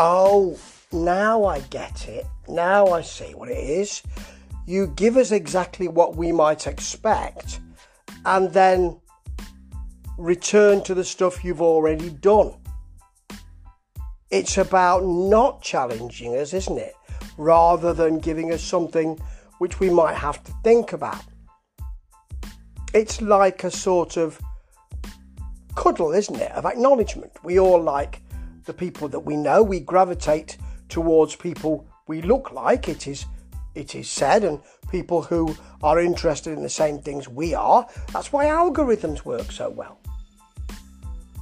Oh, now I get it. Now I see what it is. You give us exactly what we might expect and then return to the stuff you've already done. It's about not challenging us, isn't it? Rather than giving us something which we might have to think about. It's like a sort of cuddle, isn't it, of acknowledgement. We all like the people that we know. We gravitate towards people we look like. It is it is said, and people who are interested in the same things we are. That's why algorithms work so well.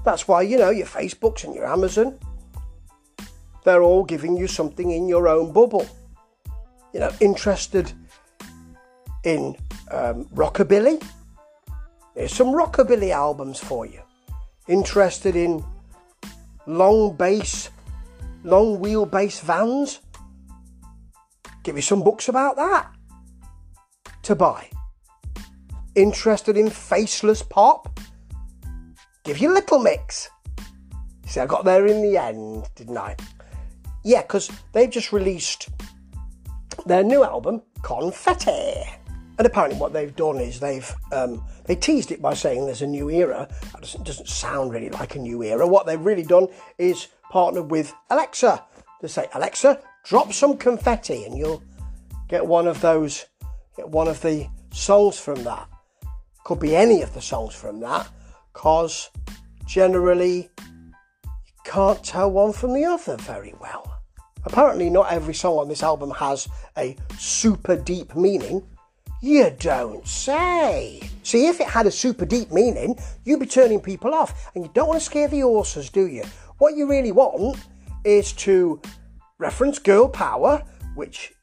That's why you know your Facebooks and your Amazon. They're all giving you something in your own bubble. You know, interested in um, rockabilly. There's some rockabilly albums for you. Interested in long base, long wheelbase vans? Give me some books about that to buy. Interested in faceless pop? Give you Little Mix. See, I got there in the end, didn't I? Yeah, because they've just released their new album, Confetti. And apparently, what they've done is they've um, they teased it by saying there's a new era. That doesn't, doesn't sound really like a new era. What they've really done is partnered with Alexa to say, Alexa, drop some confetti, and you'll get one of those, get one of the songs from that. Could be any of the songs from that, cause generally you can't tell one from the other very well. Apparently, not every song on this album has a super deep meaning you don't say. See, if it had a super deep meaning, you'd be turning people off, and you don't want to scare the horses, do you? What you really want is to reference girl power, which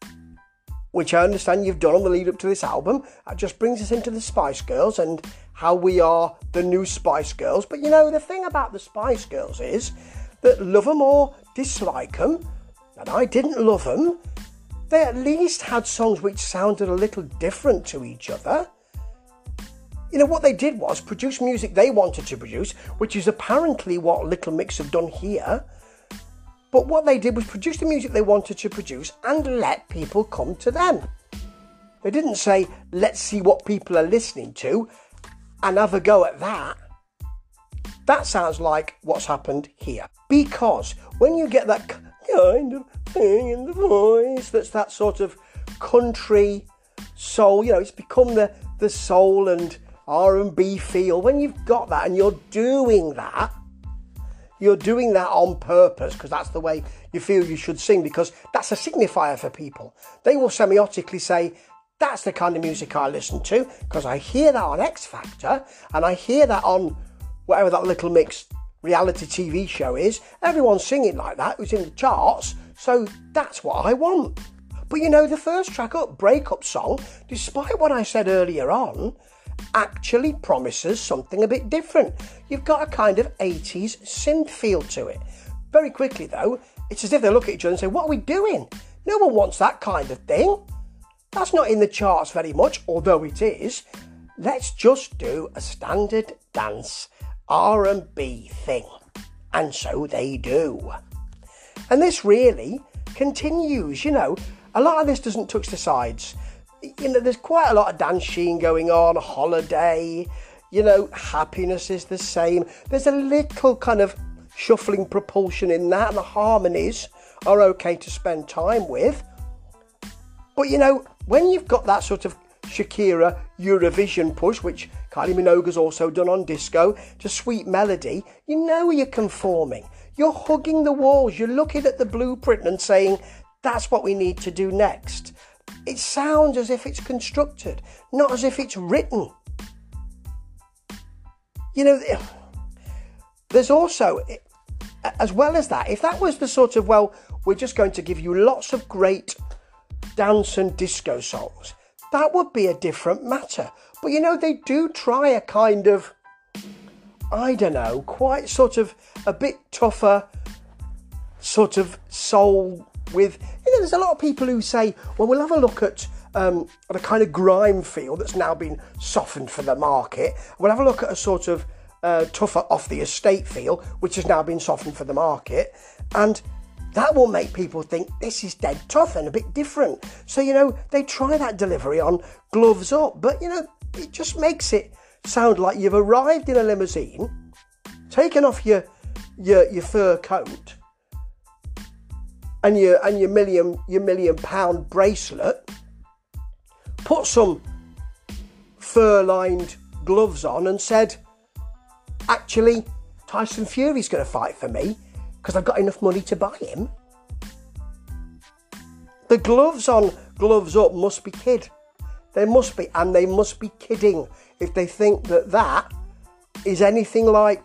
which I understand you've done on the lead up to this album. That just brings us into the Spice Girls and how we are the new Spice Girls. But you know, the thing about the Spice Girls is that love them or dislike them, and I didn't love them, they at least had songs which sounded a little different to each other. You know, what they did was produce music they wanted to produce, which is apparently what Little Mix have done here. But what they did was produce the music they wanted to produce and let people come to them. They didn't say, let's see what people are listening to and have a go at that. That sounds like what's happened here. Because when you get that kind of thing in the voice. That's that sort of country soul. You know, it's become the the soul and R and B feel. When you've got that and you're doing that, you're doing that on purpose because that's the way you feel you should sing. Because that's a signifier for people. They will semiotically say. That's the kind of music I listen to because I hear that on X Factor and I hear that on whatever that little mix reality TV show is. Everyone's singing like that who's in the charts, so that's what I want. But you know, the first track up, Breakup Song, despite what I said earlier on, actually promises something a bit different. You've got a kind of 80s synth feel to it. Very quickly, though, it's as if they look at each other and say, What are we doing? No one wants that kind of thing. That's not in the charts very much, although it is. Let's just do a standard dance R&B thing. And so they do. And this really continues, you know. A lot of this doesn't touch the sides. You know, there's quite a lot of sheen going on, holiday, you know, happiness is the same. There's a little kind of shuffling propulsion in that, and the harmonies are okay to spend time with. But you know, when you've got that sort of Shakira Eurovision push, which Kylie Minogue's also done on disco, to sweet melody, you know you're conforming. You're hugging the walls, you're looking at the blueprint and saying, that's what we need to do next. It sounds as if it's constructed, not as if it's written. You know, there's also, as well as that, if that was the sort of, well, we're just going to give you lots of great dance and disco songs, that would be a different matter. But you know, they do try a kind of, I don't know, quite sort of a bit tougher sort of soul with, you know, there's a lot of people who say, well, we'll have a look at um, a kind of grime feel that's now been softened for the market. We'll have a look at a sort of uh, tougher off the estate feel, which has now been softened for the market. And That will make people think this is dead tough and a bit different. So, you know, they try that delivery on gloves up, but, you know, it just makes it sound like you've arrived in a limousine, taken off your, your, your fur coat and your, and your, million, your million pound bracelet, put some fur lined gloves on and said, actually, Tyson Fury's going to fight for me because I've got enough money to buy him. The gloves on, gloves up must be kid. They must be, and they must be kidding if they think that that is anything like,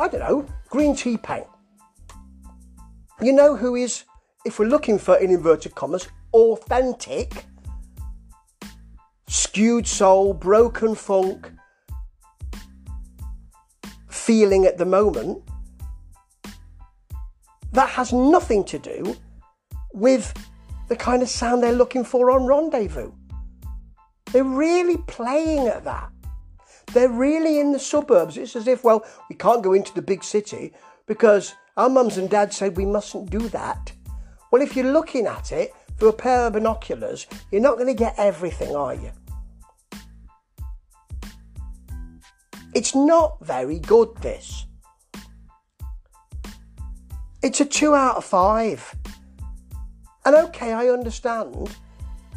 I don't know, Greentea Peng. You know who is, if we're looking for, in inverted commas, authentic, skewed soul, broken funk feeling at the moment, that has nothing to do with the kind of sound they're looking for on Rendezvous. They're really playing at that. They're really in the suburbs. It's as if, well, we can't go into the big city because our mums and dads said we mustn't do that. Well, if you're looking at it through a pair of binoculars, you're not going to get everything, are you? It's not very good, this. It's a two out of five. And okay, I understand.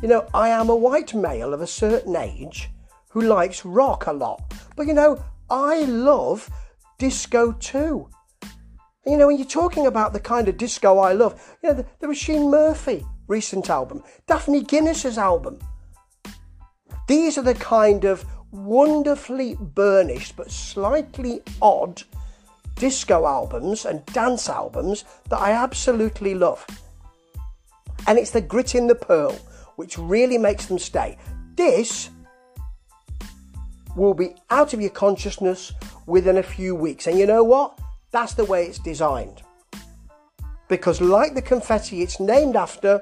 You know, I am a white male of a certain age who likes rock a lot. But you know, I love disco too. You know, when you're talking about the kind of disco I love, you know, the, the Roisin Murphy recent album, Daphne Guinness's album. These are the kind of wonderfully burnished but slightly odd disco albums and dance albums that I absolutely love. And it's the grit in the pearl which really makes them stay. This will be out of your consciousness within a few weeks. And you know what? That's the way it's designed. Because, like the confetti it's named after,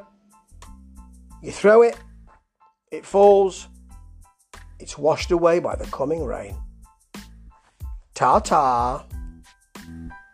you throw it, it falls, it's washed away by the coming rain. Ta ta. Mm-hmm.